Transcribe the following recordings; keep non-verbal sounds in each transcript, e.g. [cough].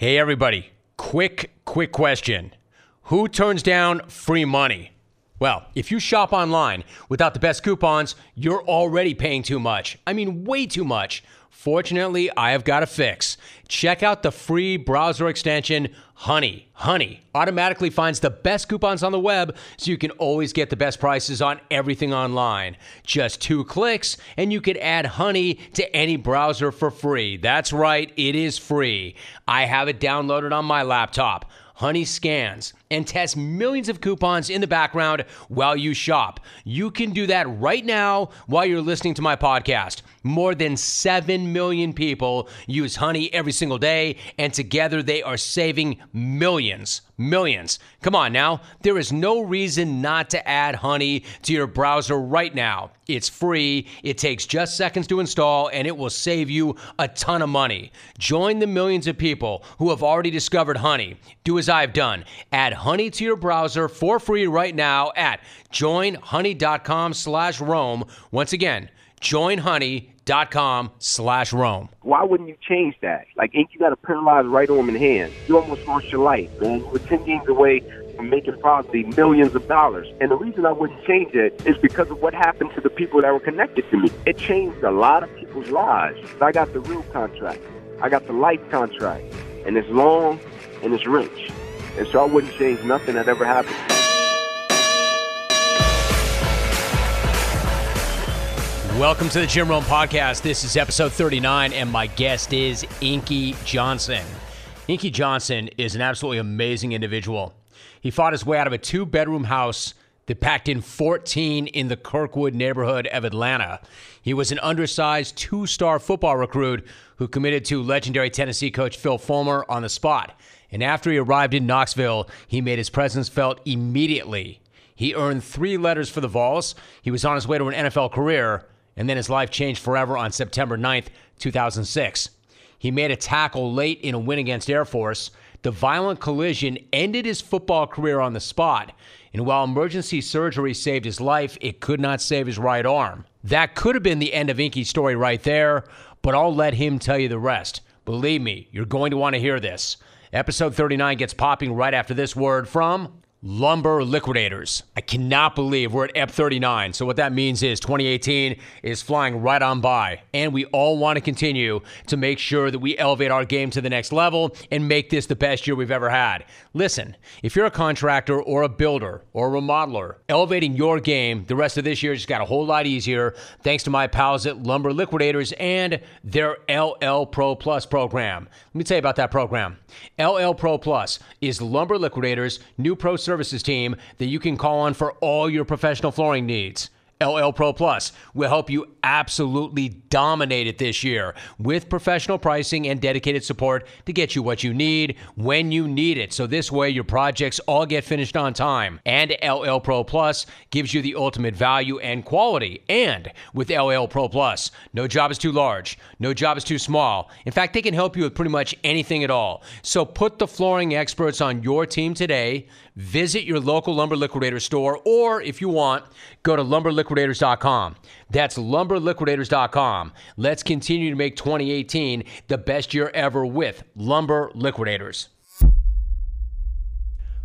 Hey, everybody. Quick, quick question. Who turns down free money? Well, if you shop online without the best coupons, you're already paying too much. I mean, way too much. Fortunately, I have got a fix. Check out the free browser extension Honey. Honey automatically finds the best coupons on the web so you can always get the best prices on everything online. Just two clicks and you can add Honey to any browser for free. That's right, it is free. I have it downloaded on my laptop. Honey scans and tests millions of coupons in the background while you shop. You can do that right now while you're listening to my podcast. More than 7 million people use Honey every single day, and together they are saving millions. Millions. Come on now. There is no reason not to add Honey to your browser right now. It's free, it takes just seconds to install, and it will save you a ton of money. Join the millions of people who have already discovered Honey. Do as I've done. Add Honey to your browser for free right now at joinhoney.com slash Rome. Once again, joinhoney.com slash Rome. Why wouldn't you change that? Like, ain't you got a paralyzed right arm and hand? You almost lost your life, man. You were 10 games away from making probably millions of dollars. And the reason I wouldn't change it is because of what happened to the people that were connected to me. It changed a lot of people's lives. I got the real contract. I got the life contract. And it's long and it's rich. And so I wouldn't change nothing that ever happened. Welcome to the Jim Rome Podcast. This is episode 39, and my guest is Inky Johnson. Inky Johnson is an absolutely amazing individual. He fought his way out of a two bedroom house that packed in 14 in the Kirkwood neighborhood of Atlanta. He was an undersized two star football recruit who committed to legendary Tennessee coach Phil Fulmer on the spot. And after he arrived in Knoxville, he made his presence felt immediately. He earned three letters for the Vols. He was on his way to an NFL career, and then his life changed forever on September 9th, 2006. He made a tackle late in a win against Air Force. The violent collision ended his football career on the spot, and while emergency surgery saved his life, it could not save his right arm. That could have been the end of Inky's story right there, but I'll let him tell you the rest. Believe me, you're going to want to hear this. Episode 39 gets popping right after this word from Lumber Liquidators. I cannot believe we're at EP 39. So, what that means is 2018 is flying right on by. And we all want to continue to make sure that we elevate our game to the next level and make this the best year we've ever had. Listen, if you're a contractor or a builder or a remodeler, elevating your game the rest of this year just got a whole lot easier thanks to my pals at Lumber Liquidators and their LL Pro Plus program. Let me tell you about that program. LL Pro Plus is Lumber Liquidators' new pro services team that you can call on for all your professional flooring needs. LL Pro Plus will help you absolutely dominate it this year with professional pricing and dedicated support to get you what you need when you need it. So this way your projects all get finished on time. And LL Pro Plus gives you the ultimate value and quality. And with LL Pro Plus, no job is too large, no job is too small. In fact, they can help you with pretty much anything at all. So put the flooring experts on your team today. Visit your local Lumber Liquidator store, or if you want, go to lumberliquidators.com. That's lumberliquidators.com. Let's continue to make 2018 the best year ever with Lumber Liquidators.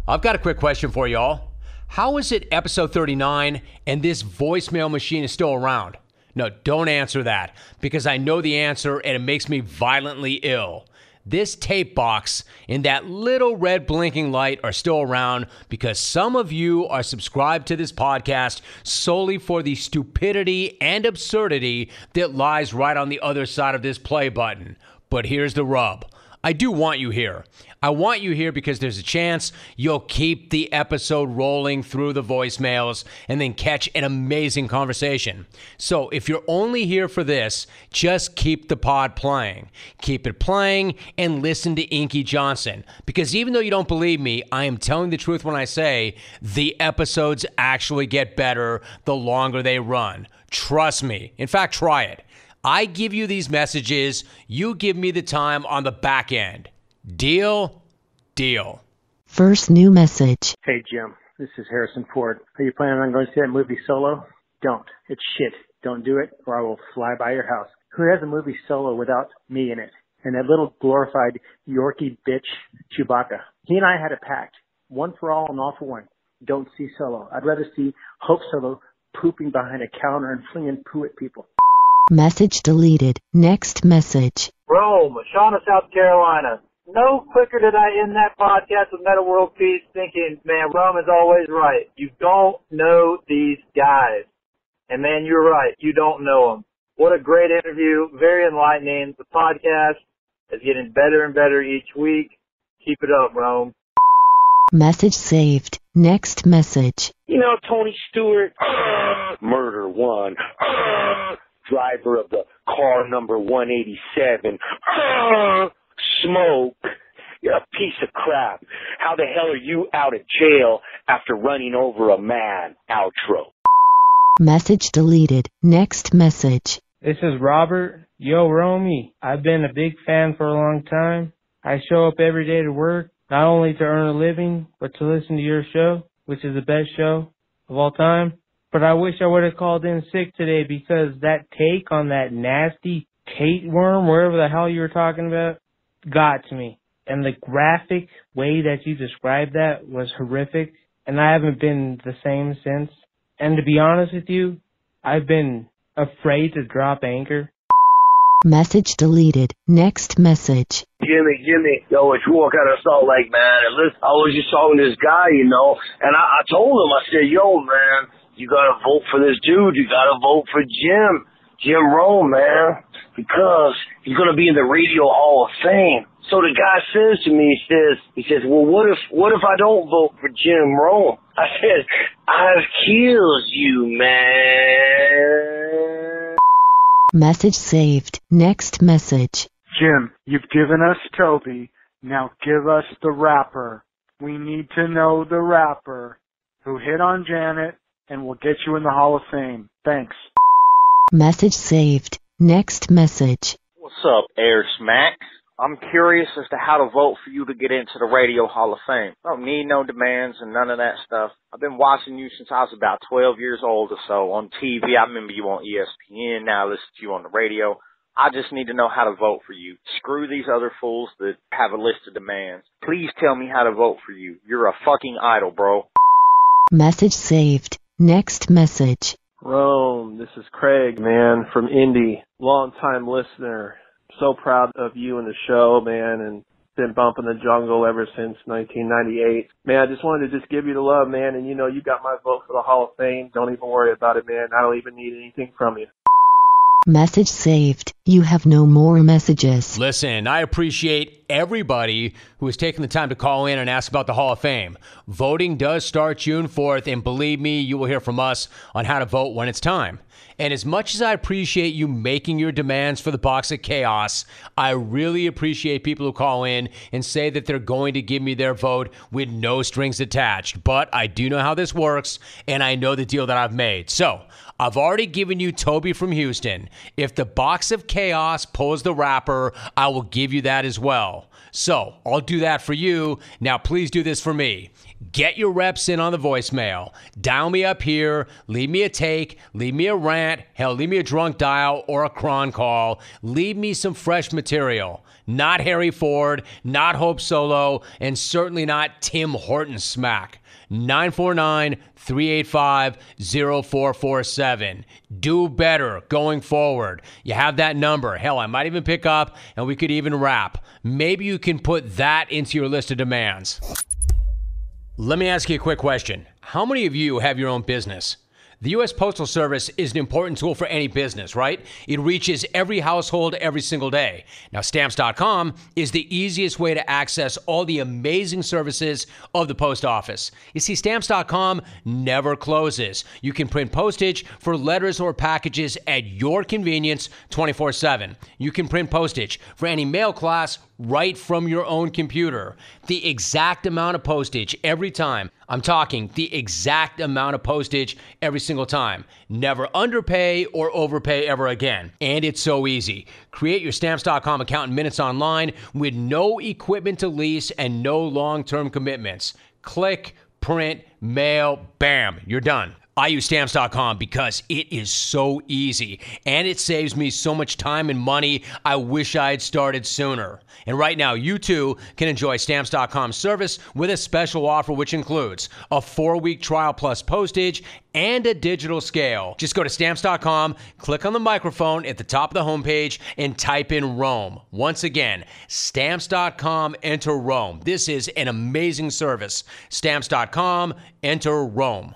I've got a quick question for y'all. How is it episode 39 and this voicemail machine is still around? No, don't answer that because I know the answer and it makes me violently ill. This tape box and that little red blinking light are still around because some of you are subscribed to this podcast solely for the stupidity and absurdity that lies right on the other side of this play button. But here's the rub. I do want you here. I want you here because there's a chance you'll keep the episode rolling through the voicemails and then catch an amazing conversation. So if you're only here for this, just keep the pod playing. Keep it playing and listen to Inky Johnson because even though you don't believe me, I am telling the truth when I say the episodes actually get better the longer they run. Trust me. In fact, try it. I give you these messages, you give me the time on the back end. Deal? Deal. First new message. Hey, Jim. This is Harrison Ford. Are you planning on going to see that movie Solo? Don't. It's shit. Don't do it, or I will fly by your house. Who has a movie Solo without me in it? And that little glorified Yorkie bitch Chewbacca. He and I had a pact. One for all and all for one. Don't see Solo. I'd rather see Hope Solo pooping behind a counter and flinging poo at people. Message deleted. Next message. Rome, Shauna, South Carolina. No quicker did I end that podcast with Meta World Peace thinking, man, Rome is always right. You don't know these guys. And man, you're right. You don't know them. What a great interview. Very enlightening. The podcast is getting better and better each week. Keep it up, Rome. Message saved. Next message. You know, Tony Stewart, murder one, driver of the car number 187, smoke. You're a piece of crap. How the hell are you out of jail after running over a man? Outro. Message deleted. Next message. This is Robert. Yo, Romy. I've been a big fan for a long time. I show up every day to work, not only to earn a living, but to listen to your show, which is the best show of all time. But I wish I would have called in sick today because that take on that nasty tapeworm, wherever the hell you were talking about, got to me. And the graphic way that you described that was horrific. And I haven't been the same since. And to be honest with you, I've been afraid to drop anchor. Message deleted. Next message. Jimmy, Jimmy, yo, it's Walk out of Salt Lake, man. And listen, I was just talking to this guy, you know, and I, I told him, I said, yo, man, you gotta vote for this dude. You gotta vote for Jim, Jim Rome, man, because he's gonna be in the Radio Hall of Fame. So the guy says to me, he says, he says, well, what if, what if I don't vote for Jim Rome? [laughs] I said, I've killed you, man. Message saved. Next message. Jim, you've given us Toby. Now give us the rapper. We need to know the rapper who hit on Janet and we'll get you in the Hall of Fame. Thanks. Message saved. Next message. What's up, Air Smack? I'm curious as to how to vote for you to get into the Radio Hall of Fame. I don't need no demands and none of that stuff. I've been watching you since I was about 12 years old or so on TV. I remember you on ESPN. Now I listen to you on the radio. I just need to know how to vote for you. Screw these other fools that have a list of demands. Please tell me how to vote for you. You're a fucking idol, bro. Message saved. Next message. Rome, this is Craig, man, from Indy. Long time listener. So proud of you and the show, man, and been bumping the jungle ever since 1998. Man, I just wanted to just give you the love, man, and you know you got my vote for the Hall of Fame. Don't even worry about it, man. I don't even need anything from you. Message saved. You have no more messages. Listen, I appreciate everybody who has taken the time to call in and ask about the Hall of Fame. Voting does start June 4th, and believe me, you will hear from us on how to vote when it's time. And as much as I appreciate you making your demands for the box of chaos, I really appreciate people who call in and say that they're going to give me their vote with no strings attached. But I do know how this works, and I know the deal that I've made. So I've already given you Toby from Houston. If the box of chaos pulls the rapper, I will give you that as well. So I'll do that for you. Now, please do this for me. Get your reps in on the voicemail. Dial me up here, leave me a take, leave me a rant, hell, leave me a drunk dial or a cron call. Leave me some fresh material. Not Harry Ford, not Hope Solo, and certainly not Tim Horton smack. 949 385 0447. Do better going forward. You have that number. Hell, I might even pick up and we could even rap. Maybe you can put that into your list of demands. Let me ask you a quick question. How many of you have your own business? The U.S. Postal Service is an important tool for any business, right? It reaches every household every single day. Now, stamps.com is the easiest way to access all the amazing services of the post office. You see, stamps.com never closes. You can print postage for letters or packages at your convenience 24 7. You can print postage for any mail class right from your own computer. The exact amount of postage every time. I'm talking the exact amount of postage every single time. Never underpay or overpay ever again. And it's so easy. Create your stamps.com account in minutes online with no equipment to lease and no long term commitments. Click, print, mail, bam, you're done. I use stamps.com because it is so easy and it saves me so much time and money. I wish I had started sooner. And right now, you too can enjoy stamps.com service with a special offer, which includes a four week trial plus postage and a digital scale. Just go to stamps.com, click on the microphone at the top of the homepage, and type in Rome. Once again, stamps.com, enter Rome. This is an amazing service. Stamps.com, enter Rome.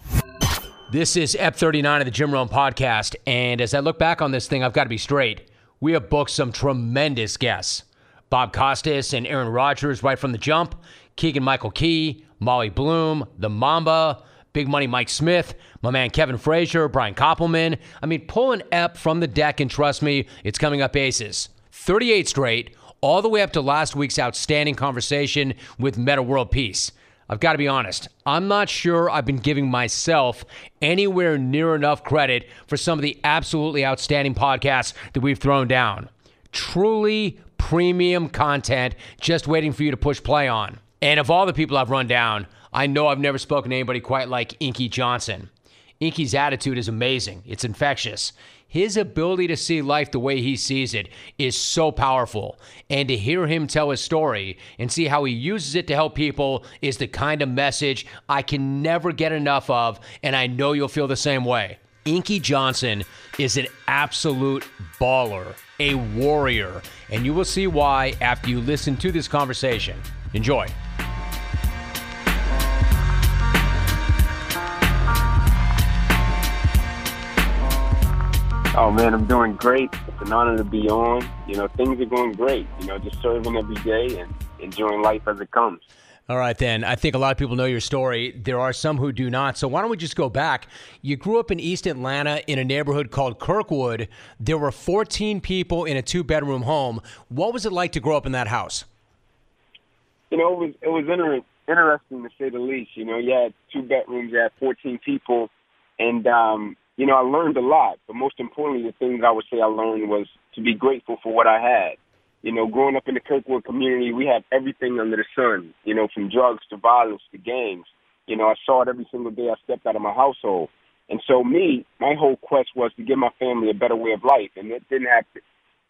This is EP 39 of the Jim Rome podcast. And as I look back on this thing, I've got to be straight. We have booked some tremendous guests Bob Costas and Aaron Rodgers right from the jump, Keegan Michael Key, Molly Bloom, the Mamba, Big Money Mike Smith, my man Kevin Frazier, Brian Koppelman. I mean, pull an EP from the deck and trust me, it's coming up aces. 38 straight, all the way up to last week's outstanding conversation with Meta World Peace. I've got to be honest, I'm not sure I've been giving myself anywhere near enough credit for some of the absolutely outstanding podcasts that we've thrown down. Truly premium content just waiting for you to push play on. And of all the people I've run down, I know I've never spoken to anybody quite like Inky Johnson. Inky's attitude is amazing, it's infectious. His ability to see life the way he sees it is so powerful. And to hear him tell his story and see how he uses it to help people is the kind of message I can never get enough of. And I know you'll feel the same way. Inky Johnson is an absolute baller, a warrior. And you will see why after you listen to this conversation. Enjoy. Oh man, I'm doing great. It's an honor to be on. You know, things are going great. You know, just serving every day and enjoying life as it comes. All right, then. I think a lot of people know your story. There are some who do not. So why don't we just go back? You grew up in East Atlanta in a neighborhood called Kirkwood. There were 14 people in a two bedroom home. What was it like to grow up in that house? You know, it was it was inter- interesting to say the least. You know, you had two bedrooms, you had 14 people, and um, you know, I learned a lot. But most importantly, the thing that I would say I learned was to be grateful for what I had. You know, growing up in the Kirkwood community, we had everything under the sun, you know, from drugs to violence to gangs. You know, I saw it every single day I stepped out of my household. And so me, my whole quest was to give my family a better way of life. And it didn't have to,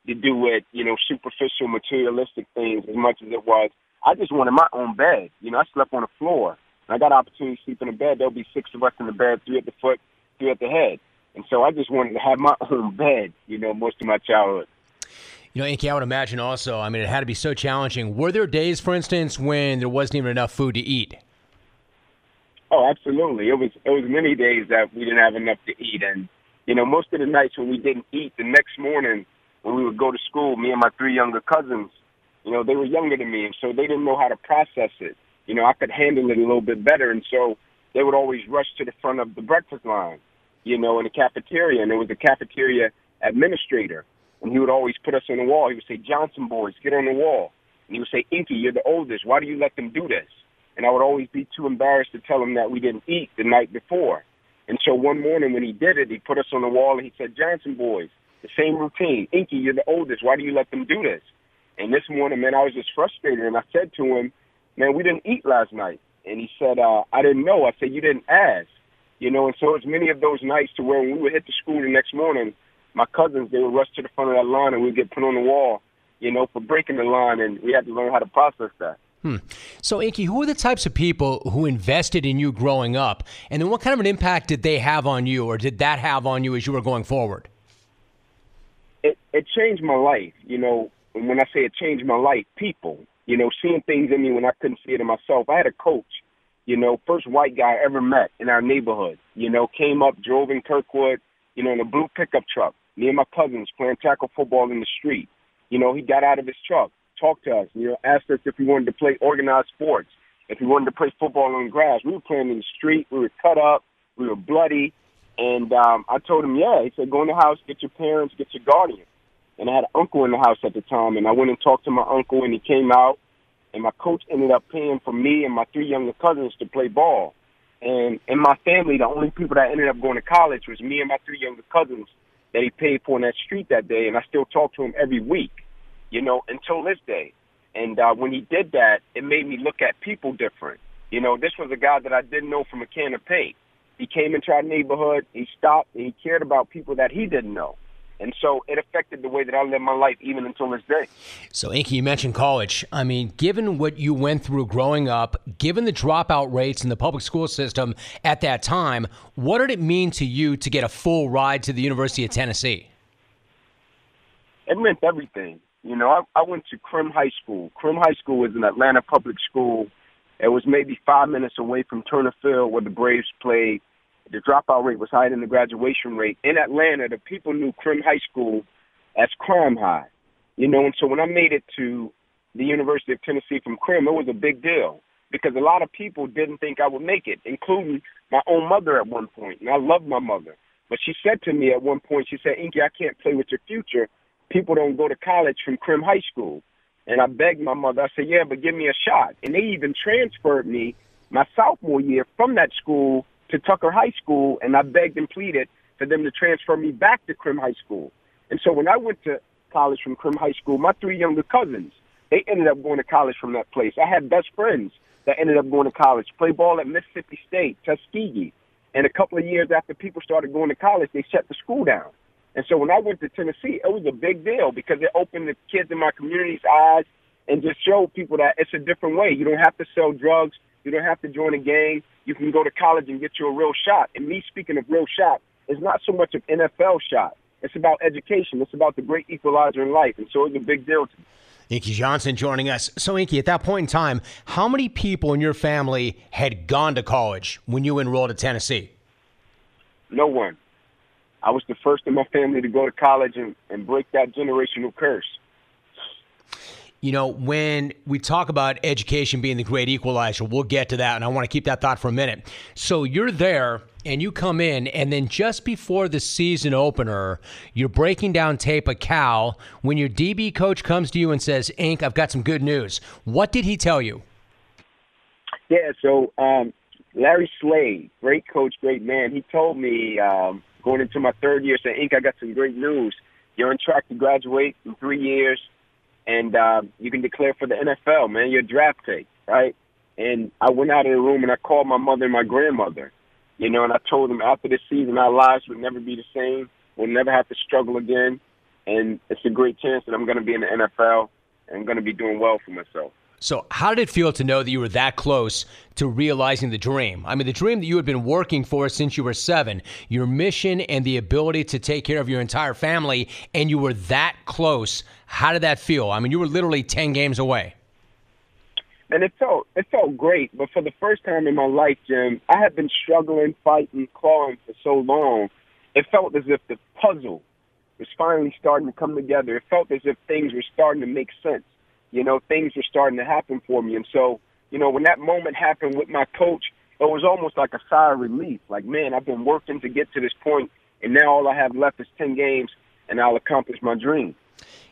do with, you know, superficial materialistic things as much as it was. I just wanted my own bed. You know, I slept on the floor. I got an opportunity to sleep in a bed. There'll be six of us in the bed, three at the foot, at the head. And so I just wanted to have my [laughs] own bed, you know, most of my childhood. You know, Inky, I would imagine also, I mean, it had to be so challenging. Were there days, for instance, when there wasn't even enough food to eat? Oh, absolutely. It was it was many days that we didn't have enough to eat, and you know, most of the nights when we didn't eat, the next morning when we would go to school, me and my three younger cousins, you know, they were younger than me, and so they didn't know how to process it. You know, I could handle it a little bit better, and so they would always rush to the front of the breakfast line, you know, in the cafeteria, and there was a cafeteria administrator, and he would always put us on the wall. He would say, Johnson boys, get on the wall. And he would say, Inky, you're the oldest. Why do you let them do this? And I would always be too embarrassed to tell him that we didn't eat the night before. And so one morning when he did it, he put us on the wall and he said, Johnson boys, the same routine. Inky, you're the oldest. Why do you let them do this? And this morning, man, I was just frustrated. And I said to him, man, we didn't eat last night. And he said, uh, I didn't know. I said, you didn't ask. You know, and so it's many of those nights to where when we would hit the school the next morning, my cousins, they would rush to the front of that line and we'd get put on the wall, you know, for breaking the line. And we had to learn how to process that. Hmm. So, Inky, who are the types of people who invested in you growing up? And then what kind of an impact did they have on you, or did that have on you as you were going forward? It, it changed my life. You know, when I say it changed my life, people, you know, seeing things in me when I couldn't see it in myself. I had a coach, you know, first white guy I ever met in our neighborhood, you know, came up, drove in Kirkwood, you know, in a blue pickup truck. Me and my cousins playing tackle football in the street. You know, he got out of his truck talked to us, you know, asked us if we wanted to play organized sports, if we wanted to play football on grass. We were playing in the street. We were cut up. We were bloody. And um, I told him, yeah. He said, go in the house, get your parents, get your guardian. And I had an uncle in the house at the time, and I went and talked to my uncle, and he came out, and my coach ended up paying for me and my three younger cousins to play ball. And in my family, the only people that ended up going to college was me and my three younger cousins that he paid for in that street that day, and I still talk to him every week you know, until this day. And uh, when he did that, it made me look at people different. You know, this was a guy that I didn't know from a can of paint. He came into our neighborhood, he stopped, and he cared about people that he didn't know. And so it affected the way that I live my life even until this day. So, Inky, you mentioned college. I mean, given what you went through growing up, given the dropout rates in the public school system at that time, what did it mean to you to get a full ride to the University of Tennessee? It meant everything. You know, I, I went to Crim High School. Crim High School is an Atlanta public school. It was maybe five minutes away from Turner Field where the Braves played. The dropout rate was higher than the graduation rate. In Atlanta, the people knew Crim High School as crime high. You know, and so when I made it to the University of Tennessee from Crim, it was a big deal because a lot of people didn't think I would make it, including my own mother at one point. And I loved my mother. But she said to me at one point, she said, Inky, I can't play with your future people don't go to college from Crim High School. And I begged my mother, I said, yeah, but give me a shot. And they even transferred me my sophomore year from that school to Tucker High School, and I begged and pleaded for them to transfer me back to Crim High School. And so when I went to college from Crim High School, my three younger cousins, they ended up going to college from that place. I had best friends that ended up going to college, play ball at Mississippi State, Tuskegee. And a couple of years after people started going to college, they shut the school down. And so when I went to Tennessee, it was a big deal because it opened the kids in my community's eyes and just showed people that it's a different way. You don't have to sell drugs. You don't have to join a gang. You can go to college and get you a real shot. And me speaking of real shot, it's not so much an NFL shot. It's about education. It's about the great equalizer in life. And so it's a big deal to me. Inky Johnson joining us. So, Inky, at that point in time, how many people in your family had gone to college when you enrolled at Tennessee? No one. I was the first in my family to go to college and, and break that generational curse. You know, when we talk about education being the great equalizer, we'll get to that, and I want to keep that thought for a minute. So you're there, and you come in, and then just before the season opener, you're breaking down tape of Cal when your DB coach comes to you and says, Ink, I've got some good news. What did he tell you? Yeah, so um, Larry Slade, great coach, great man, he told me um, going into my third year saying, Ink, I got some great news. You're on track to graduate in three years, and uh, you can declare for the NFL, man. You're draft pick, right? And I went out of the room and I called my mother and my grandmother, you know, and I told them after this season, our lives would never be the same. We'll never have to struggle again. And it's a great chance that I'm going to be in the NFL and going to be doing well for myself. So, how did it feel to know that you were that close to realizing the dream? I mean, the dream that you had been working for since you were seven, your mission and the ability to take care of your entire family, and you were that close. How did that feel? I mean, you were literally 10 games away. And it felt it felt great, but for the first time in my life, Jim, I had been struggling, fighting, clawing for so long. It felt as if the puzzle was finally starting to come together. It felt as if things were starting to make sense you know, things were starting to happen for me. And so, you know, when that moment happened with my coach, it was almost like a sigh of relief. Like, man, I've been working to get to this point, and now all I have left is 10 games, and I'll accomplish my dream.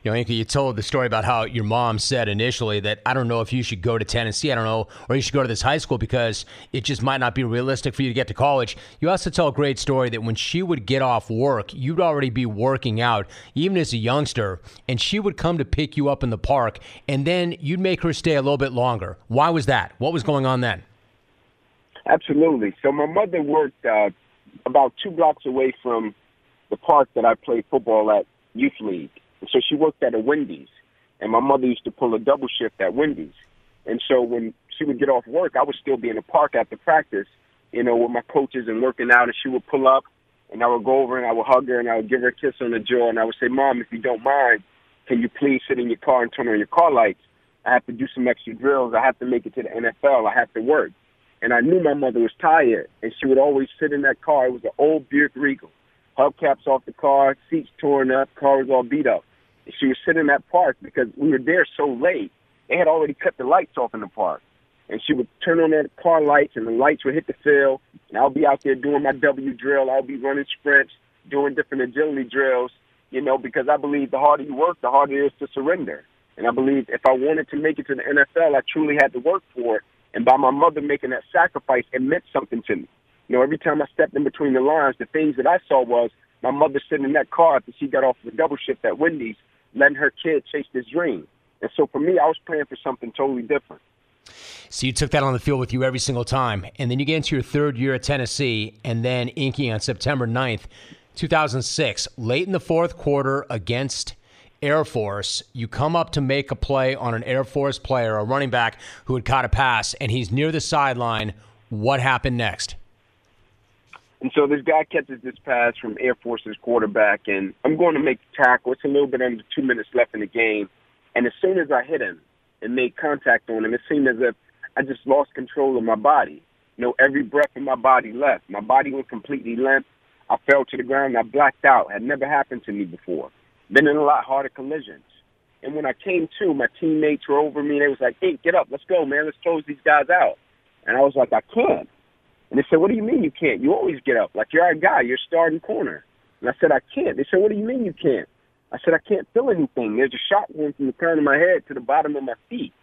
You know, you told the story about how your mom said initially that I don't know if you should go to Tennessee, I don't know, or you should go to this high school because it just might not be realistic for you to get to college. You also tell a great story that when she would get off work, you'd already be working out, even as a youngster, and she would come to pick you up in the park, and then you'd make her stay a little bit longer. Why was that? What was going on then? Absolutely. So my mother worked uh, about two blocks away from the park that I played football at youth league. And so she worked at a Wendy's, and my mother used to pull a double shift at Wendy's. And so when she would get off work, I would still be in the park after practice, you know, with my coaches and working out, and she would pull up, and I would go over and I would hug her and I would give her a kiss on the jaw, and I would say, "Mom, if you don't mind, can you please sit in your car and turn on your car lights? I have to do some extra drills. I have to make it to the NFL. I have to work." And I knew my mother was tired, and she would always sit in that car. It was an old Buick Regal, hubcaps off the car, seats torn up, car was all beat up. She would sit in that park because we were there so late. They had already cut the lights off in the park and she would turn on that car lights and the lights would hit the field and I'll be out there doing my W drill. I'll be running sprints, doing different agility drills, you know, because I believe the harder you work, the harder it is to surrender. And I believe if I wanted to make it to the NFL, I truly had to work for it. And by my mother making that sacrifice, it meant something to me. You know, every time I stepped in between the lines, the things that I saw was my mother sitting in that car after she got off the double shift at Wendy's, letting her kid chase this dream. And so for me, I was praying for something totally different. So you took that on the field with you every single time. And then you get into your third year at Tennessee, and then Inky on September 9th, 2006, late in the fourth quarter against Air Force, you come up to make a play on an Air Force player, a running back who had caught a pass, and he's near the sideline. What happened next? And so this guy catches this pass from Air Force's quarterback, and I'm going to make the tackle. It's a little bit under two minutes left in the game. And as soon as I hit him and made contact on him, it seemed as if I just lost control of my body. You know, every breath in my body left. My body went completely limp. I fell to the ground. I blacked out. Had never happened to me before. Been in a lot harder collisions. And when I came to, my teammates were over me. They was like, "Hey, get up, let's go, man. Let's close these guys out." And I was like, "I can't." And they said, "What do you mean you can't? You always get up. Like you're our guy. You're starting corner." And I said, "I can't." They said, "What do you mean you can't?" I said, "I can't feel anything. There's a shot going from the crown of my head to the bottom of my feet."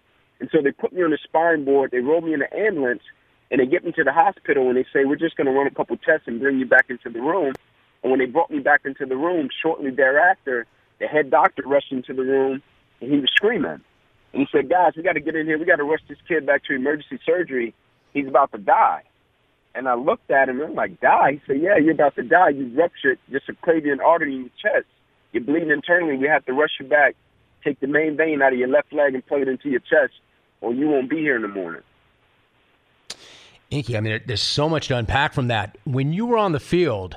And so they put me on the spine board. They roll me in the ambulance, and they get me to the hospital. And they say, "We're just going to run a couple tests and bring you back into the room." And when they brought me back into the room, shortly thereafter, the head doctor rushed into the room, and he was screaming. And he said, "Guys, we got to get in here. We got to rush this kid back to emergency surgery. He's about to die." And I looked at him and I'm like, die? He said, yeah, you're about to die. You ruptured your subclavian artery in your chest. You're bleeding internally. We have to rush you back, take the main vein out of your left leg and plug it into your chest, or you won't be here in the morning. Inky, I mean, there's so much to unpack from that. When you were on the field,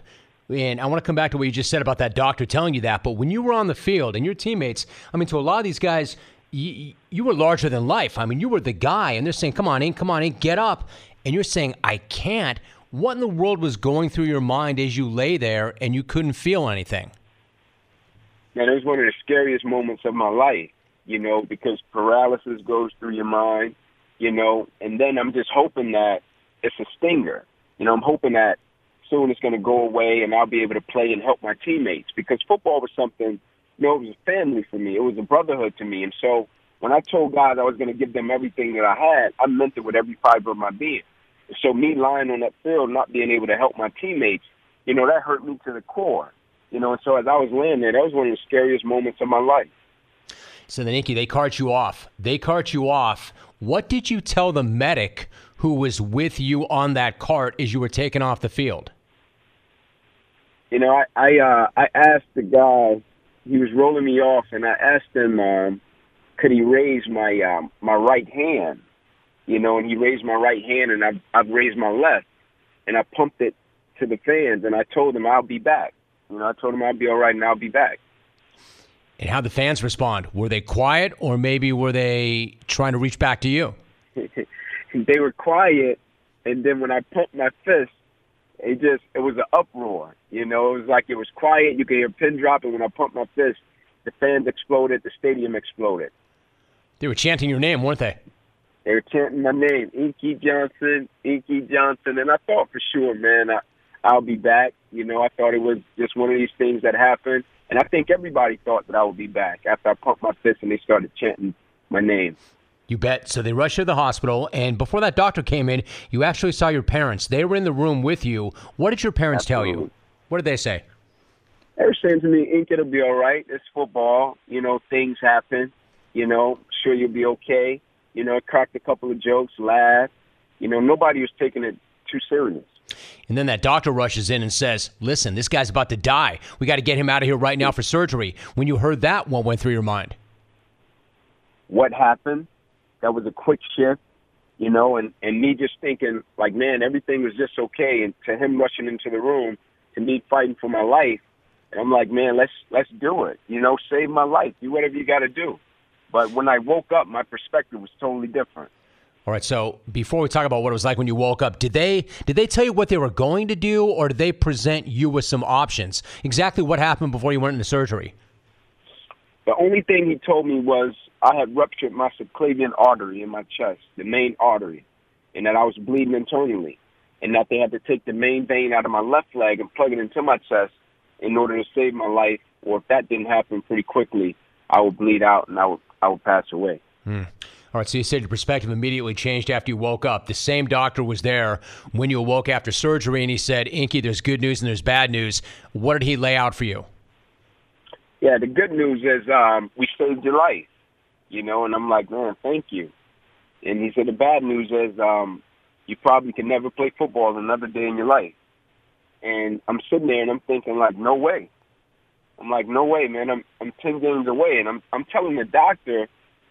and I want to come back to what you just said about that doctor telling you that, but when you were on the field and your teammates, I mean, to a lot of these guys, you, you were larger than life. I mean, you were the guy, and they're saying, come on, Ink, come on, Ink, get up and you're saying, I can't, what in the world was going through your mind as you lay there and you couldn't feel anything? Man, it was one of the scariest moments of my life, you know, because paralysis goes through your mind, you know, and then I'm just hoping that it's a stinger. You know, I'm hoping that soon it's going to go away and I'll be able to play and help my teammates because football was something, you know, it was a family for me. It was a brotherhood to me. And so when I told guys I was going to give them everything that I had, I meant it with every fiber of my being. So me lying on that field, not being able to help my teammates, you know, that hurt me to the core. You know, and so as I was laying there, that was one of the scariest moments of my life. So then, Inky, they cart you off. They cart you off. What did you tell the medic who was with you on that cart as you were taken off the field? You know, I I, uh, I asked the guy. He was rolling me off, and I asked him, um, could he raise my um, my right hand? you know, and he raised my right hand and I've, I've raised my left and I pumped it to the fans and I told them I'll be back. You know, I told them I'll be all right and I'll be back. And how the fans respond? Were they quiet or maybe were they trying to reach back to you? [laughs] they were quiet and then when I pumped my fist, it just it was an uproar. You know, it was like it was quiet, you could hear a pin drop and when I pumped my fist, the fans exploded, the stadium exploded. They were chanting your name, weren't they? They were chanting my name, Inky Johnson, Inky Johnson, and I thought for sure, man, I, I'll be back. You know, I thought it was just one of these things that happened, and I think everybody thought that I would be back after I pumped my fist and they started chanting my name. You bet. So they rushed you to the hospital, and before that doctor came in, you actually saw your parents. They were in the room with you. What did your parents Absolutely. tell you? What did they say? They were saying to me, Ink, it'll be all right. It's football. You know, things happen. You know, sure you'll be okay. You know, cracked a couple of jokes, laughed. You know, nobody was taking it too serious. And then that doctor rushes in and says, Listen, this guy's about to die. We got to get him out of here right now for surgery. When you heard that, what went through your mind? What happened? That was a quick shift, you know, and, and me just thinking, like, man, everything was just okay. And to him rushing into the room, to me fighting for my life, and I'm like, man, let's let's do it. You know, save my life. Do whatever you got to do. But when I woke up, my perspective was totally different. All right. So before we talk about what it was like when you woke up, did they did they tell you what they were going to do, or did they present you with some options? Exactly what happened before you went into surgery? The only thing he told me was I had ruptured my subclavian artery in my chest, the main artery, and that I was bleeding internally, and that they had to take the main vein out of my left leg and plug it into my chest in order to save my life. Or if that didn't happen pretty quickly, I would bleed out and I would I would pass away. Hmm. All right, so you said your perspective immediately changed after you woke up. The same doctor was there when you awoke after surgery, and he said, Inky, there's good news and there's bad news. What did he lay out for you? Yeah, the good news is um, we saved your life, you know, and I'm like, man, thank you. And he said the bad news is um, you probably can never play football another day in your life. And I'm sitting there and I'm thinking like, no way. I'm like, no way, man. I'm I'm ten games away, and I'm I'm telling the doctor,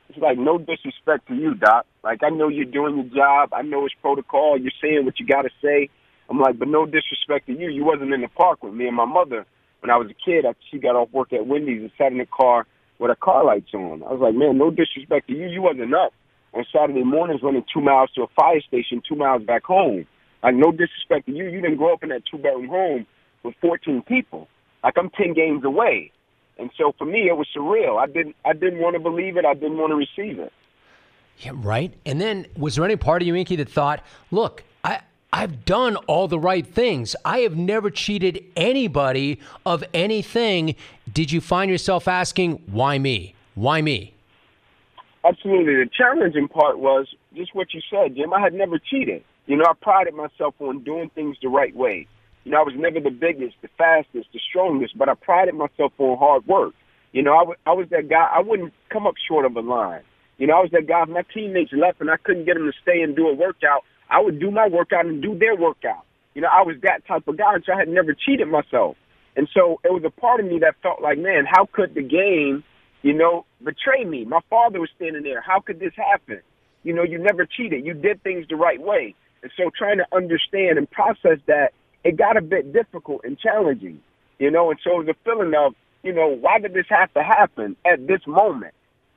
it's like no disrespect to you, doc. Like I know you're doing your job. I know it's protocol. You're saying what you got to say. I'm like, but no disrespect to you. You wasn't in the park with me and my mother when I was a kid. I, she got off work at Wendy's and sat in the car with her car lights on. I was like, man, no disrespect to you. You wasn't up on Saturday mornings running two miles to a fire station, two miles back home. Like no disrespect to you. You didn't grow up in that two bedroom home with 14 people. Like I'm 10 games away. And so for me, it was surreal. I didn't, I didn't want to believe it. I didn't want to receive it. Yeah, right. And then was there any part of you, Inky, that thought, look, I, I've done all the right things. I have never cheated anybody of anything. Did you find yourself asking, why me? Why me? Absolutely. The challenging part was just what you said, Jim. I had never cheated. You know, I prided myself on doing things the right way. You know, I was never the biggest, the fastest, the strongest, but I prided myself on hard work. You know, I, w- I was that guy. I wouldn't come up short of a line. You know, I was that guy. If my teammates left and I couldn't get them to stay and do a workout, I would do my workout and do their workout. You know, I was that type of guy, so I had never cheated myself. And so it was a part of me that felt like, man, how could the game, you know, betray me? My father was standing there. How could this happen? You know, you never cheated. You did things the right way. And so trying to understand and process that, it got a bit difficult and challenging, you know, and so a feeling of, you know, why did this have to happen at this moment,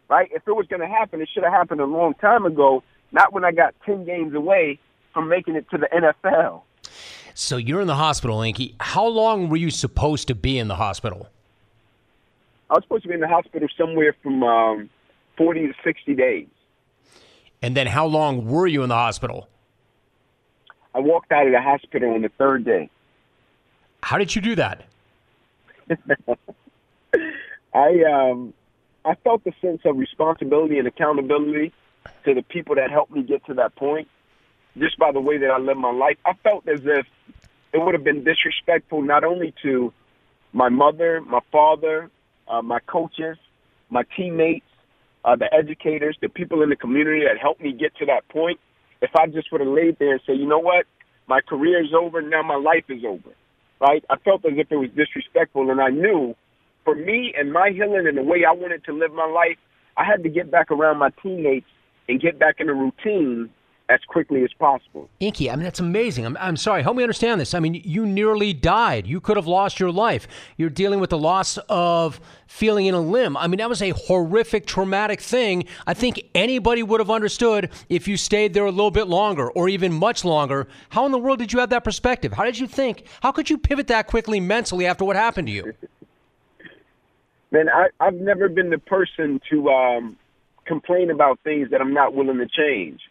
right? If it was going to happen, it should have happened a long time ago, not when I got 10 games away from making it to the NFL. So you're in the hospital, Inky. How long were you supposed to be in the hospital? I was supposed to be in the hospital somewhere from um, 40 to 60 days. And then how long were you in the hospital? I walked out of the hospital on the third day. How did you do that? [laughs] I um I felt a sense of responsibility and accountability to the people that helped me get to that point. Just by the way that I lived my life, I felt as if it would have been disrespectful not only to my mother, my father, uh, my coaches, my teammates, uh, the educators, the people in the community that helped me get to that point. If I just would have laid there and said, you know what, my career is over, now my life is over, right? I felt as if it was disrespectful, and I knew for me and my healing and the way I wanted to live my life, I had to get back around my teammates and get back in a routine as quickly as possible. Inky, I mean, that's amazing. I'm, I'm sorry. Help me understand this. I mean, you nearly died. You could have lost your life. You're dealing with the loss of feeling in a limb. I mean, that was a horrific, traumatic thing. I think anybody would have understood if you stayed there a little bit longer or even much longer. How in the world did you have that perspective? How did you think? How could you pivot that quickly mentally after what happened to you? Man, I, I've never been the person to um, complain about things that I'm not willing to change.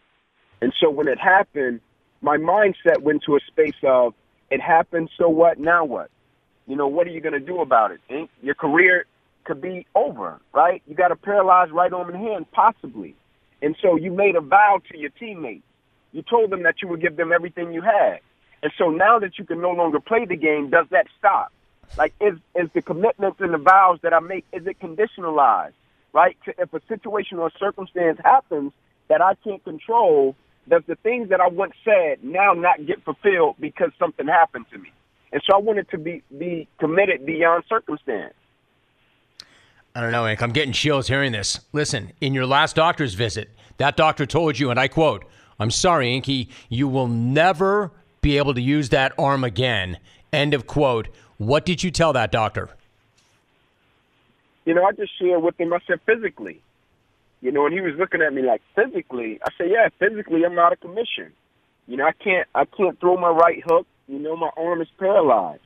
And so when it happened, my mindset went to a space of it happened, so what? Now what? You know, what are you going to do about it? Your career could be over, right? You got a paralyzed right arm and hand, possibly. And so you made a vow to your teammates. You told them that you would give them everything you had. And so now that you can no longer play the game, does that stop? Like, is is the commitments and the vows that I make, is it conditionalized? Right? If a situation or circumstance happens that I can't control, does the things that I once said now not get fulfilled because something happened to me? And so I wanted to be be committed beyond circumstance. I don't know, Ink. I'm getting chills hearing this. Listen, in your last doctor's visit, that doctor told you, and I quote, I'm sorry, Inky, you will never be able to use that arm again. End of quote. What did you tell that doctor? You know, I just shared with him, I said, physically. You know, and he was looking at me like, physically? I said, yeah, physically, I'm out of commission. You know, I can't, I can't throw my right hook. You know, my arm is paralyzed.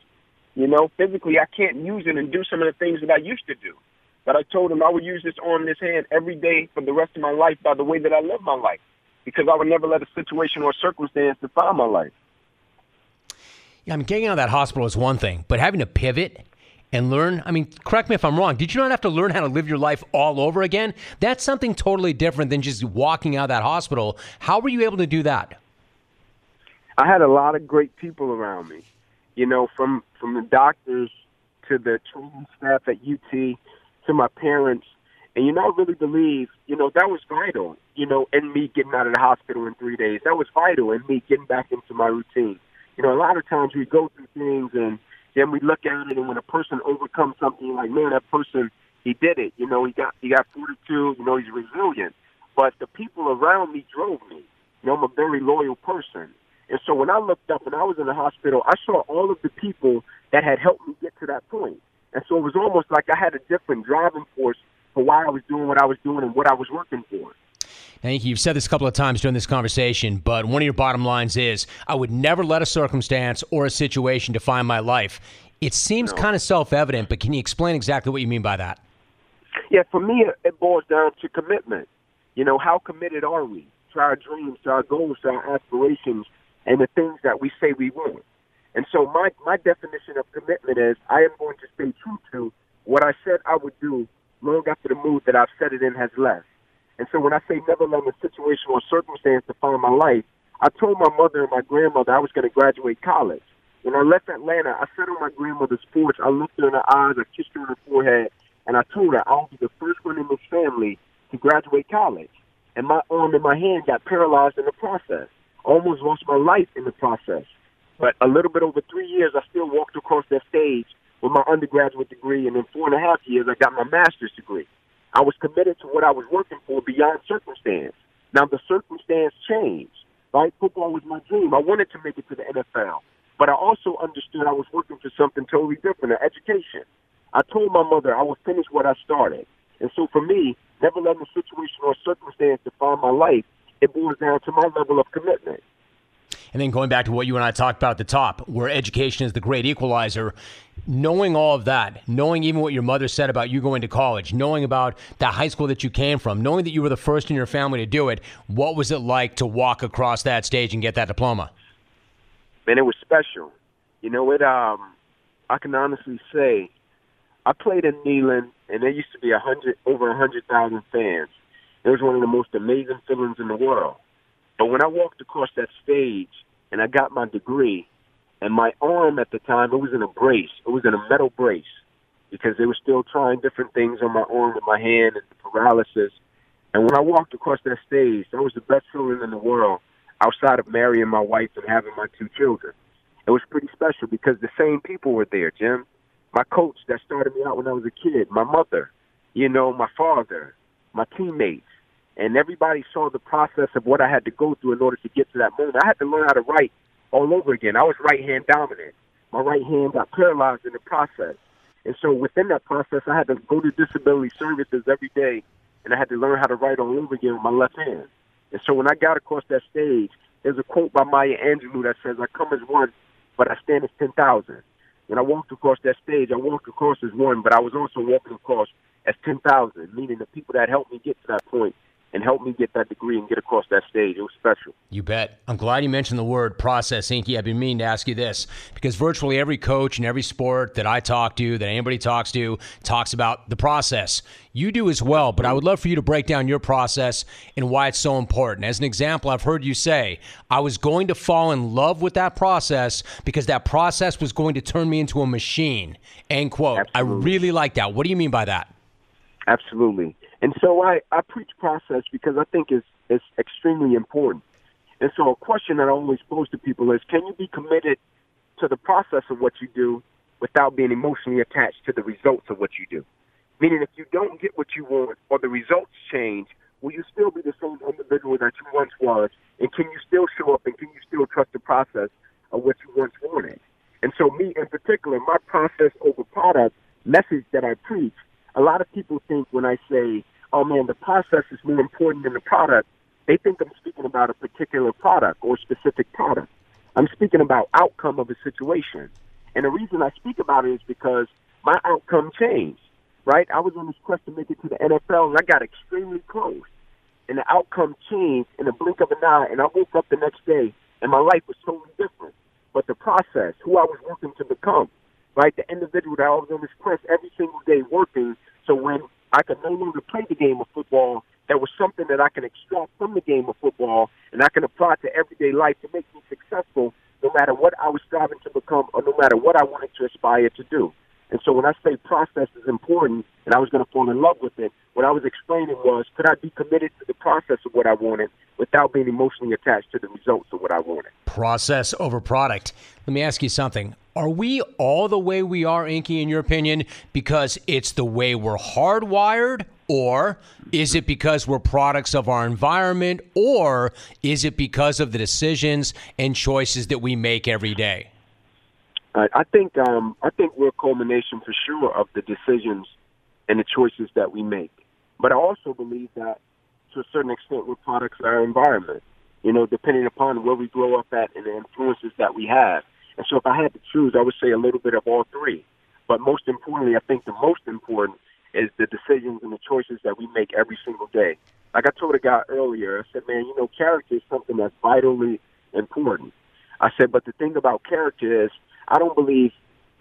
You know, physically, I can't use it and do some of the things that I used to do. But I told him I would use this arm, this hand every day for the rest of my life by the way that I live my life, because I would never let a situation or circumstance define my life. Yeah, I mean, getting out of that hospital is one thing, but having to pivot and learn, I mean, correct me if I'm wrong, did you not have to learn how to live your life all over again? That's something totally different than just walking out of that hospital. How were you able to do that? I had a lot of great people around me, you know, from from the doctors to the training staff at UT to my parents. And you know, I really believe, you know, that was vital, you know, in me getting out of the hospital in three days. That was vital in me getting back into my routine. You know, a lot of times we go through things and then we look at it and when a person overcomes something like, man, that person he did it. You know, he got he got fortitude, you know, he's resilient. But the people around me drove me. You know, I'm a very loyal person. And so when I looked up and I was in the hospital, I saw all of the people that had helped me get to that point. And so it was almost like I had a different driving force for why I was doing what I was doing and what I was working for. Thank you. You've said this a couple of times during this conversation, but one of your bottom lines is I would never let a circumstance or a situation define my life. It seems no. kind of self evident, but can you explain exactly what you mean by that? Yeah, for me, it boils down to commitment. You know, how committed are we to our dreams, to our goals, to our aspirations, and the things that we say we want? And so my, my definition of commitment is I am going to stay true to what I said I would do long after the mood that I've set it in has left. And so when I say never let a situation or circumstance define my life, I told my mother and my grandmother I was going to graduate college. When I left Atlanta, I sat on my grandmother's porch. I looked her in the eyes, I kissed her on the forehead, and I told her I'll be the first one in this family to graduate college. And my arm and my hand got paralyzed in the process. I almost lost my life in the process. But a little bit over three years, I still walked across that stage with my undergraduate degree, and in four and a half years, I got my master's degree. I was committed to what I was working for beyond circumstance. Now the circumstance changed, right? Football was my dream. I wanted to make it to the NFL, but I also understood I was working for something totally different, an education. I told my mother I would finish what I started. And so for me, never letting a situation or circumstance define my life, it boils down to my level of commitment. And then going back to what you and I talked about at the top, where education is the great equalizer, knowing all of that, knowing even what your mother said about you going to college, knowing about the high school that you came from, knowing that you were the first in your family to do it, what was it like to walk across that stage and get that diploma? Man, it was special. You know, it um I can honestly say I played in Neyland and there used to be a hundred over a hundred thousand fans. It was one of the most amazing feelings in the world. But when I walked across that stage and I got my degree, and my arm at the time, it was in a brace. It was in a metal brace because they were still trying different things on my arm and my hand and the paralysis. And when I walked across that stage, that was the best feeling in the world outside of marrying my wife and having my two children. It was pretty special because the same people were there, Jim. My coach that started me out when I was a kid, my mother, you know, my father, my teammates, and everybody saw the process of what I had to go through in order to get to that moment. I had to learn how to write all over again. I was right hand dominant. My right hand got paralyzed in the process. And so within that process, I had to go to disability services every day, and I had to learn how to write all over again with my left hand. And so when I got across that stage, there's a quote by Maya Angelou that says, I come as one, but I stand as 10,000. When I walked across that stage, I walked across as one, but I was also walking across as 10,000, meaning the people that helped me get to that point and helped me get that degree and get across that stage. It was special. You bet. I'm glad you mentioned the word process, Inky. I've been meaning to ask you this because virtually every coach in every sport that I talk to, that anybody talks to, talks about the process. You do as well, but I would love for you to break down your process and why it's so important. As an example, I've heard you say, I was going to fall in love with that process because that process was going to turn me into a machine. End quote. Absolutely. I really like that. What do you mean by that? Absolutely. And so I, I preach process because I think it's, it's extremely important. And so a question that I always pose to people is, can you be committed to the process of what you do without being emotionally attached to the results of what you do? Meaning if you don't get what you want or the results change, will you still be the same individual that you once was? And can you still show up and can you still trust the process of what you once wanted? And so me in particular, my process over product message that I preach, a lot of people think when I say, oh man, the process is more important than the product, they think I'm speaking about a particular product or specific product. I'm speaking about outcome of a situation. And the reason I speak about it is because my outcome changed, right? I was on this quest to make it to the NFL and I got extremely close. And the outcome changed in a blink of an eye and I woke up the next day and my life was totally different. But the process, who I was working to become, right? The individual that I was on this quest every single day working. So when I could no longer play the game of football, there was something that I can extract from the game of football and I can apply to everyday life to make me successful no matter what I was striving to become or no matter what I wanted to aspire to do. And so when I say process is important and I was going to fall in love with it, what I was explaining was could I be committed to the process of what I wanted without being emotionally attached to the results of what I wanted? Process over product. Let me ask you something. Are we all the way we are, Inky, in your opinion, because it's the way we're hardwired? Or is it because we're products of our environment? Or is it because of the decisions and choices that we make every day? I, think um, I think we're a culmination for sure of the decisions and the choices that we make. But I also believe that to a certain extent we're products of our environment. You know, depending upon where we grow up at and the influences that we have. And so if I had to choose, I would say a little bit of all three. But most importantly, I think the most important is the decisions and the choices that we make every single day. Like I told a guy earlier, I said, man, you know, character is something that's vitally important. I said, but the thing about character is I don't believe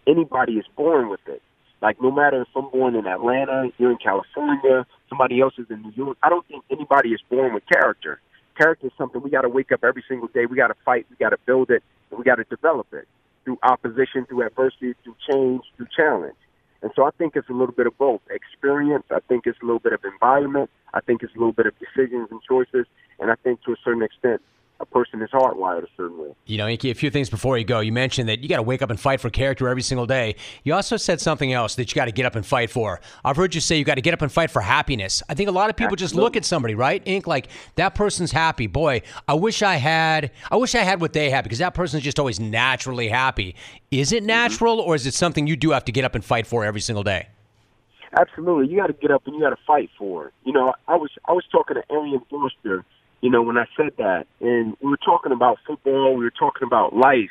anybody is born with it. Like no matter if I'm born in Atlanta, you're in California, somebody else is in New York, I don't think anybody is born with character. Character is something we got to wake up every single day. We got to fight. We got to build it. And we got to develop it through opposition, through adversity, through change, through challenge. And so I think it's a little bit of both experience. I think it's a little bit of environment. I think it's a little bit of decisions and choices. And I think to a certain extent, a person is hardwired a certain way. You know, Inky, a few things before you go. You mentioned that you got to wake up and fight for character every single day. You also said something else that you got to get up and fight for. I've heard you say you got to get up and fight for happiness. I think a lot of people Absolutely. just look at somebody, right? Ink, like that person's happy. Boy, I wish I had. I wish I had what they have because that person's just always naturally happy. Is it mm-hmm. natural, mm-hmm. or is it something you do have to get up and fight for every single day? Absolutely, you got to get up and you got to fight for it. You know, I was I was talking to Arian Foster you know, when I said that. And we were talking about football, we were talking about life,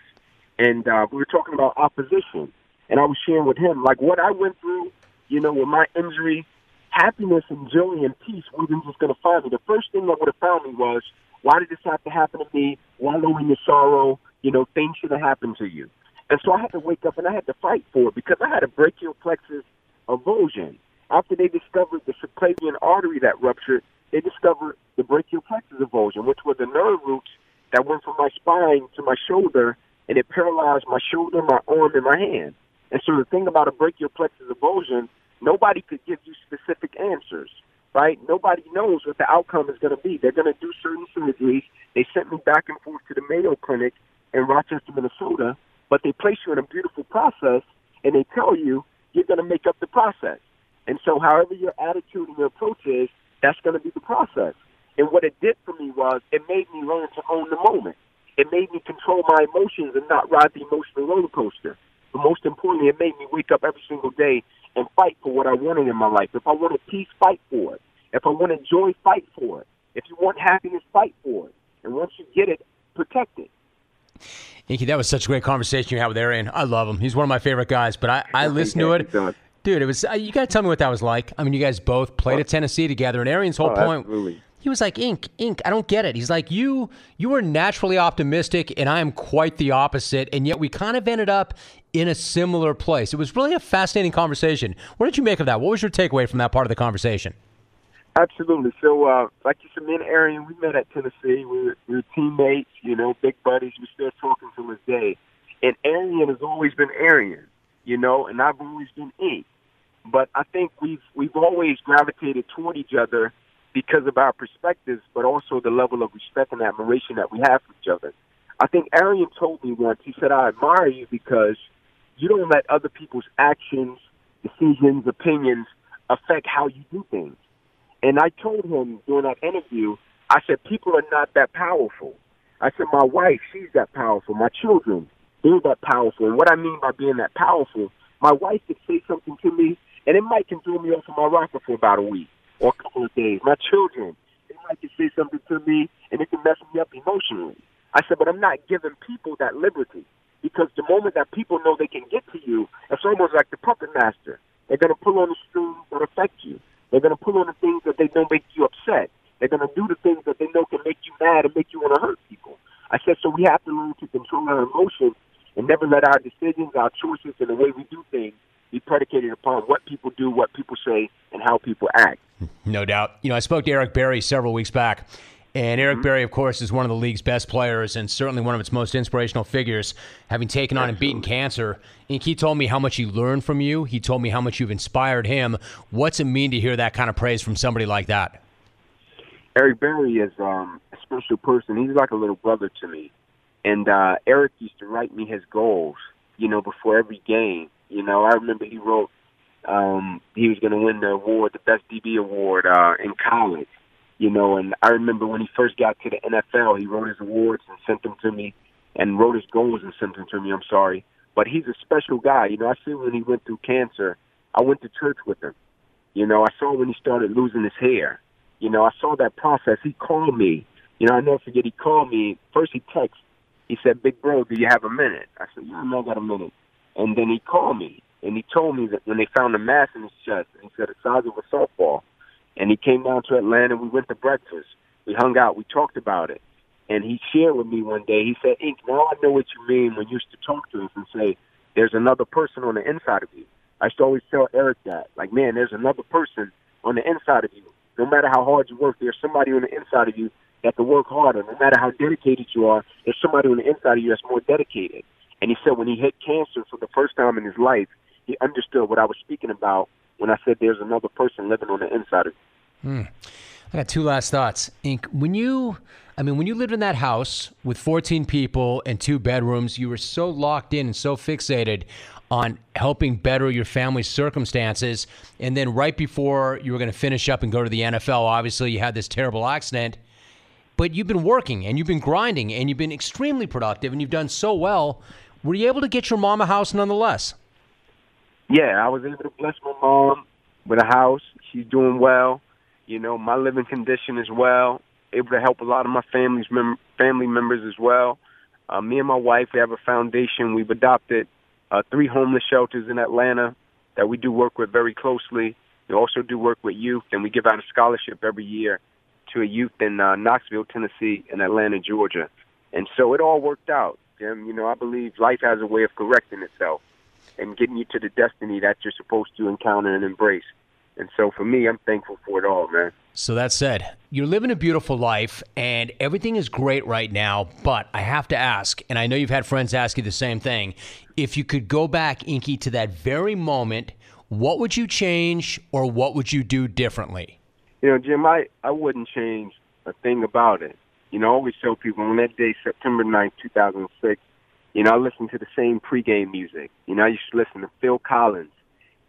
and uh, we were talking about opposition. And I was sharing with him, like, what I went through, you know, with my injury, happiness and joy and peace wasn't just going to find me. The first thing that would have found me was, why did this have to happen to me? Wallow in sorrow. You know, things should have happened to you. And so I had to wake up and I had to fight for it because I had a brachial plexus avulsion. After they discovered the subclavian artery that ruptured, they discovered the brachial plexus avulsion, which were the nerve roots that went from my spine to my shoulder, and it paralyzed my shoulder, my arm, and my hand. And so the thing about a brachial plexus avulsion, nobody could give you specific answers, right? Nobody knows what the outcome is going to be. They're going to do certain surgeries. They sent me back and forth to the Mayo Clinic in Rochester, Minnesota, but they place you in a beautiful process, and they tell you you're going to make up the process. And so, however your attitude and your approach is, that's going to be the process. And what it did for me was it made me learn to own the moment. It made me control my emotions and not ride the emotional roller coaster. But most importantly, it made me wake up every single day and fight for what I wanted in my life. If I wanted peace, fight for it. If I wanted joy, fight for it. If you want happiness, fight for it. And once you get it, protect it. Inky, that was such a great conversation you had with Arian. I love him. He's one of my favorite guys. But I, I listened to it. Dude, it was. Uh, you got to tell me what that was like. I mean, you guys both played at Tennessee together, and Arian's whole oh, point. Absolutely. He was like, "Ink, Ink, I don't get it." He's like, "You, you were naturally optimistic, and I am quite the opposite, and yet we kind of ended up in a similar place." It was really a fascinating conversation. What did you make of that? What was your takeaway from that part of the conversation? Absolutely. So, uh, like you said, me and Arian, we met at Tennessee. We were, we were teammates, you know, big buddies. We're still talking to this day. And Arian has always been Arian, you know, and I've always been Ink. But I think we've we've always gravitated toward each other because of our perspectives, but also the level of respect and admiration that we have for each other. I think Arian told me once, he said, I admire you because you don't let other people's actions, decisions, opinions affect how you do things. And I told him during that interview, I said, people are not that powerful. I said, my wife, she's that powerful. My children, they're that powerful. And what I mean by being that powerful, my wife could say something to me, and it might can throw me off of my rocker for about a week or a couple of days. My children, they might can say something to me, and it can mess me up emotionally. I said, but I'm not giving people that liberty because the moment that people know they can get to you, it's almost like the puppet master. They're going to pull on the strings that affect you. They're going to pull on the things that they know make you upset. They're going to do the things that they know can make you mad and make you want to hurt people. I said, so we have to learn to control our emotions and never let our decisions, our choices, and the way we do things be predicated upon what people do, what people say, and how people act. No doubt. You know, I spoke to Eric Berry several weeks back. And Eric Mm-hmm. Berry, of course, is one of the league's best players and certainly one of its most inspirational figures, having taken on and beaten cancer. And he told me how much he learned from you. He told me how much you've inspired him. What's it mean to hear that kind of praise from somebody like that? Eric Berry is um, a special person. He's like a little brother to me. And uh, Eric used to write me his goals, you know, before every game. You know, I remember he wrote um, he was going to win the award, the best DB award uh, in college. You know, and I remember when he first got to the NFL, he wrote his awards and sent them to me, and wrote his goals and sent them to me. I'm sorry, but he's a special guy. You know, I see when he went through cancer. I went to church with him. You know, I saw when he started losing his hair. You know, I saw that process. He called me. You know, I never forget. He called me. First, he texted. He said, "Big bro, do you have a minute?" I said, "Yeah, know I got a minute." And then he called me and he told me that when they found a mass in his chest, and he said the size of a softball, and he came down to Atlanta. We went to breakfast. We hung out. We talked about it. And he shared with me one day. He said, "Ink, now I know what you mean when you used to talk to us and say there's another person on the inside of you." I used to always tell Eric that, like, man, there's another person on the inside of you. No matter how hard you work, there's somebody on the inside of you that can work harder. No matter how dedicated you are, there's somebody on the inside of you that's more dedicated. And he said when he hit cancer for the first time in his life, he understood what I was speaking about when I said there's another person living on the inside of you. Hmm. I got two last thoughts. Ink, when you, I mean, when you lived in that house with 14 people and two bedrooms, you were so locked in and so fixated on helping better your family's circumstances. And then right before you were going to finish up and go to the NFL, obviously you had this terrible accident. But you've been working and you've been grinding and you've been extremely productive and you've done so well. Were you able to get your mom a house nonetheless? Yeah, I was able to bless my mom with a house. She's doing well. You know, my living condition as well. Able to help a lot of my family's mem- family members as well. Uh, me and my wife, we have a foundation. We've adopted uh, three homeless shelters in Atlanta that we do work with very closely. We also do work with youth, and we give out a scholarship every year to a youth in uh, Knoxville, Tennessee, and Atlanta, Georgia. And so it all worked out, Jim. You know, I believe life has a way of correcting itself and getting you to the destiny that you're supposed to encounter and embrace. And so for me, I'm thankful for it all, man. So that said, you're living a beautiful life and everything is great right now, but I have to ask, and I know you've had friends ask you the same thing, if you could go back, Inky, to that very moment, what would you change or what would you do differently? You know, Jim, I, I wouldn't change a thing about it. You know, I always tell people on that day, September 9th, 2006, you know, I listened to the same pregame music. You know, I used to listen to Phil Collins.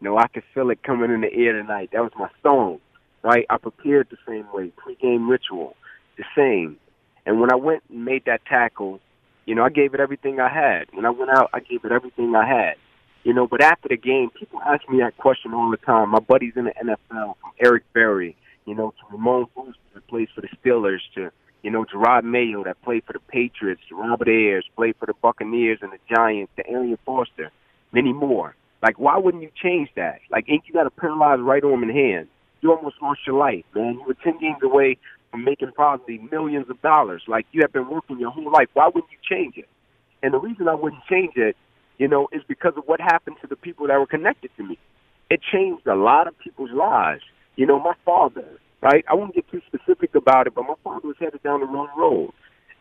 You know, I could feel it coming in the air tonight. That was my song, right? I prepared the same way, pregame ritual, the same. And when I went and made that tackle, you know, I gave it everything I had. When I went out, I gave it everything I had. You know, but after the game, people ask me that question all the time. My buddies in the NFL, from Eric Berry, you know, to Ramon Foster that plays for the Steelers, to you know, Jerod Mayo that played for the Patriots, Robert Ayers played for the Buccaneers and the Giants, to Arian Foster, many more. Like, why wouldn't you change that? Like, ain't you got a paralyzed right arm and hand? You almost lost your life, man. You were ten games away from making probably millions of dollars. Like, you have been working your whole life. Why wouldn't you change it? And the reason I wouldn't change it, you know, is because of what happened to the people that were connected to me. It changed a lot of people's lives. You know, my father, right? I won't get too specific about it, but my father was headed down the wrong road.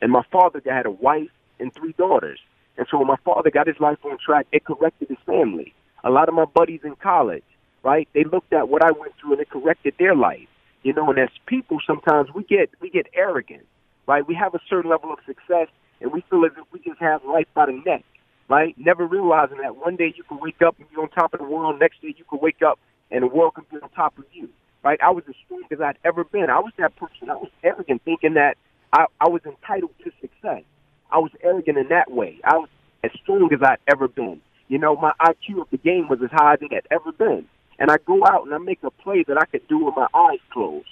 And my father had a wife and three daughters. And so when my father got his life on track, it corrected his family. A lot of my buddies in college, right? They looked at what I went through and it corrected their life. You know, and as people, sometimes we get we get arrogant, right? We have a certain level of success, and we feel as if we just have life by the neck, right? Never realizing that one day you can wake up and be on top of the world, next day you can wake up and the world can be on top of you, right? I was as strong as I'd ever been. I was that person. I was arrogant, thinking that I, I was entitled to success. I was arrogant in that way. I was as strong as I'd ever been. You know, my IQ of the game was as high as it had ever been. And I go out and I make a play that I could do with my eyes closed.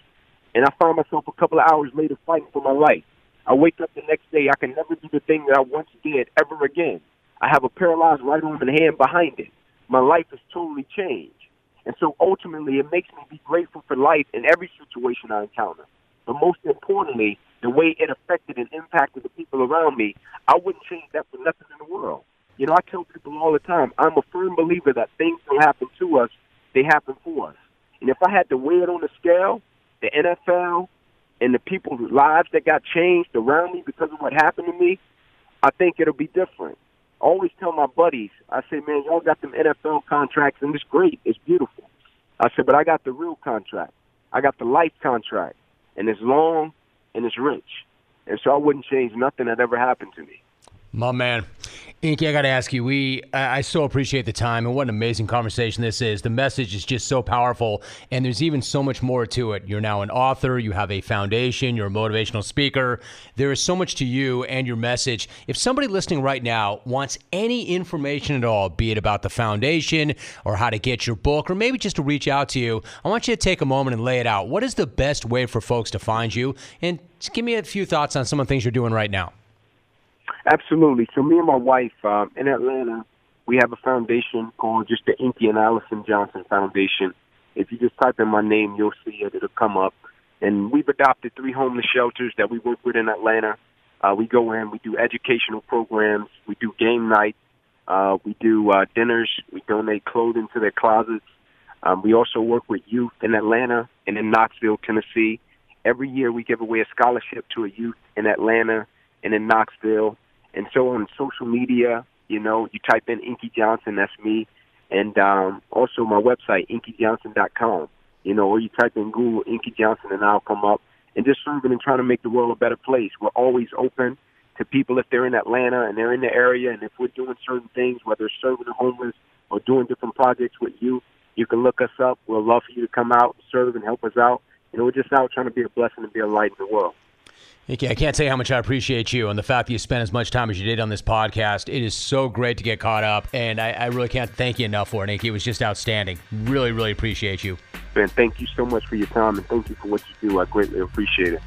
And I find myself a couple of hours later fighting for my life. I wake up the next day, I can never do the thing that I once did ever again. I have a paralyzed right arm and hand behind it. My life has totally changed. And so ultimately, it makes me be grateful for life in every situation I encounter. But most importantly, the way it affected and impacted the people around me, I wouldn't change that for nothing in the world. You know, I tell people all the time, I'm a firm believer that things don't happen to us, they happen for us. And if I had to weigh it on the scale, the NFL and the people's lives that got changed around me because of what happened to me, I think it'll be different. I always tell my buddies, I say, man, y'all got them NFL contracts and it's great, it's beautiful. I said, but I got the real contract. I got the life contract, and it's long and it's rich. And so I wouldn't change nothing that ever happened to me. My man. Inky, I got to ask you, we I, I so appreciate the time and what an amazing conversation this is. The message is just so powerful, and there's even so much more to it. You're now an author, you have a foundation, you're a motivational speaker. There is so much to you and your message. If somebody listening right now wants any information at all, be it about the foundation or how to get your book, or maybe just to reach out to you, I want you to take a moment and lay it out. What is the best way for folks to find you? And give me a few thoughts on some of the things you're doing right now. Absolutely. So me and my wife um, in Atlanta, we have a foundation called just the Inky and Allison Johnson Foundation. If you just type in my name, you'll see it. It'll come up. And we've adopted three homeless shelters that we work with in Atlanta. Uh, we go in, we do educational programs, we do game nights, uh, we do uh, dinners, we donate clothing to their closets. Um, we also work with youth in Atlanta and in Knoxville, Tennessee. Every year we give away a scholarship to a youth in Atlanta and in Knoxville. And so on social media, you know, you type in Inky Johnson, that's me. And um, also my website, inkyjohnson.com, you know, or you type in Google Inky Johnson and I'll come up. And just serving and trying to make the world a better place. We're always open to people if they're in Atlanta and they're in the area. And if we're doing certain things, whether it's serving the homeless or doing different projects with you, you can look us up. We'll love for you to come out, serve, and help us out. You know, we're just out trying to be a blessing and be a light in the world. I can't say how much I appreciate you and the fact that you spent as much time as you did on this podcast. It is so great to get caught up, and I, I really can't thank you enough for it, Inky. It was just outstanding. Really, really appreciate you. Ben, thank you so much for your time, and thank you for what you do. I greatly appreciate it.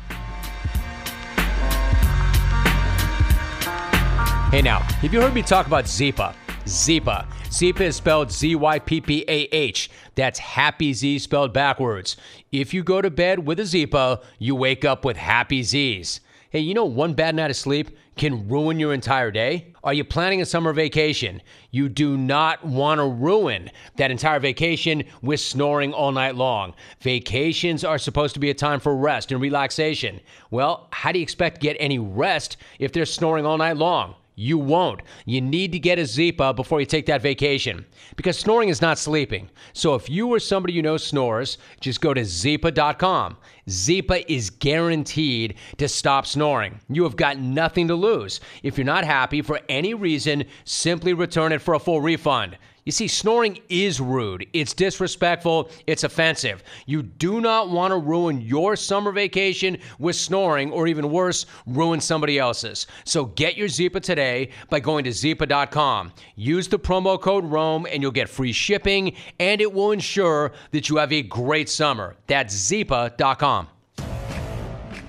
Hey, now, have you heard me talk about Zyppah? Zyppah. Zyppah is spelled Z Y P P A H. That's happy Z spelled backwards. If you go to bed with a Zyppah, you wake up with happy Z's. Hey, you know one bad night of sleep can ruin your entire day? Are you planning a summer vacation? You do not want to ruin that entire vacation with snoring all night long. Vacations are supposed to be a time for rest and relaxation. Well, how do you expect to get any rest if they're snoring all night long? You won't. You need to get a Zyppah before you take that vacation because snoring is not sleeping. So if you or somebody you know snores, just go to Zyppah.com. Zyppah is guaranteed to stop snoring. You have got nothing to lose. If you're not happy for any reason, simply return it for a full refund. You see, snoring is rude. It's disrespectful. It's offensive. You do not want to ruin your summer vacation with snoring, or even worse, ruin somebody else's. So get your Zyppah today by going to Zyppah.com. Use the promo code ROME and you'll get free shipping, and it will ensure that you have a great summer. That's Zyppah.com.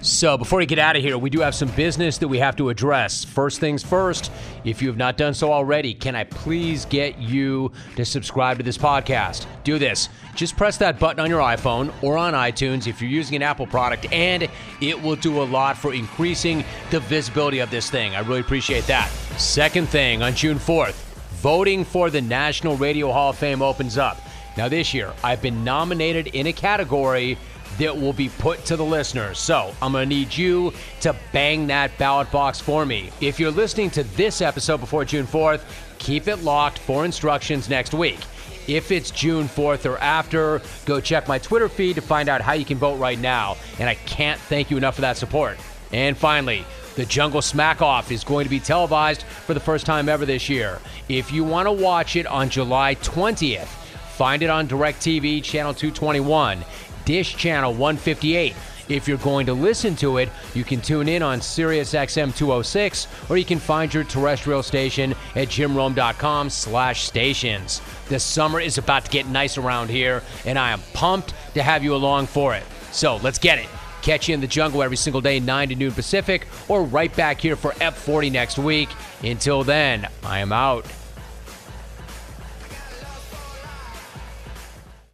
So, before we get out of here, we do have some business that we have to address. First things first, if you have not done so already, can I please get you to subscribe to this podcast? Do this. Just press that button on your iPhone or on iTunes if you're using an Apple product, and it will do a lot for increasing the visibility of this thing. I really appreciate that. Second thing, on June 4th, voting for the National Radio Hall of Fame opens up. Now, this year, I've been nominated in a category that will be put to the listeners. So I'm going to need you to bang that ballot box for me. If you're listening to this episode before June 4th, keep it locked for instructions next week. If it's June 4th or after, go check my Twitter feed to find out how you can vote right now. And I can't thank you enough for that support. And finally, the Jungle Smack Off is going to be televised for the first time ever this year. If you want to watch it on July 20th, find it on DirecTV Channel 221, Dish Channel 158. If you're going to listen to it, you can tune in on Sirius XM 206, or you can find your terrestrial station at jimrome.com slash stations. The summer is about to get nice around here, and I am pumped to have you along for it. So let's get it. Catch you in the jungle every single day, 9 to noon Pacific, or right back here for F40 next week. Until then, I am out.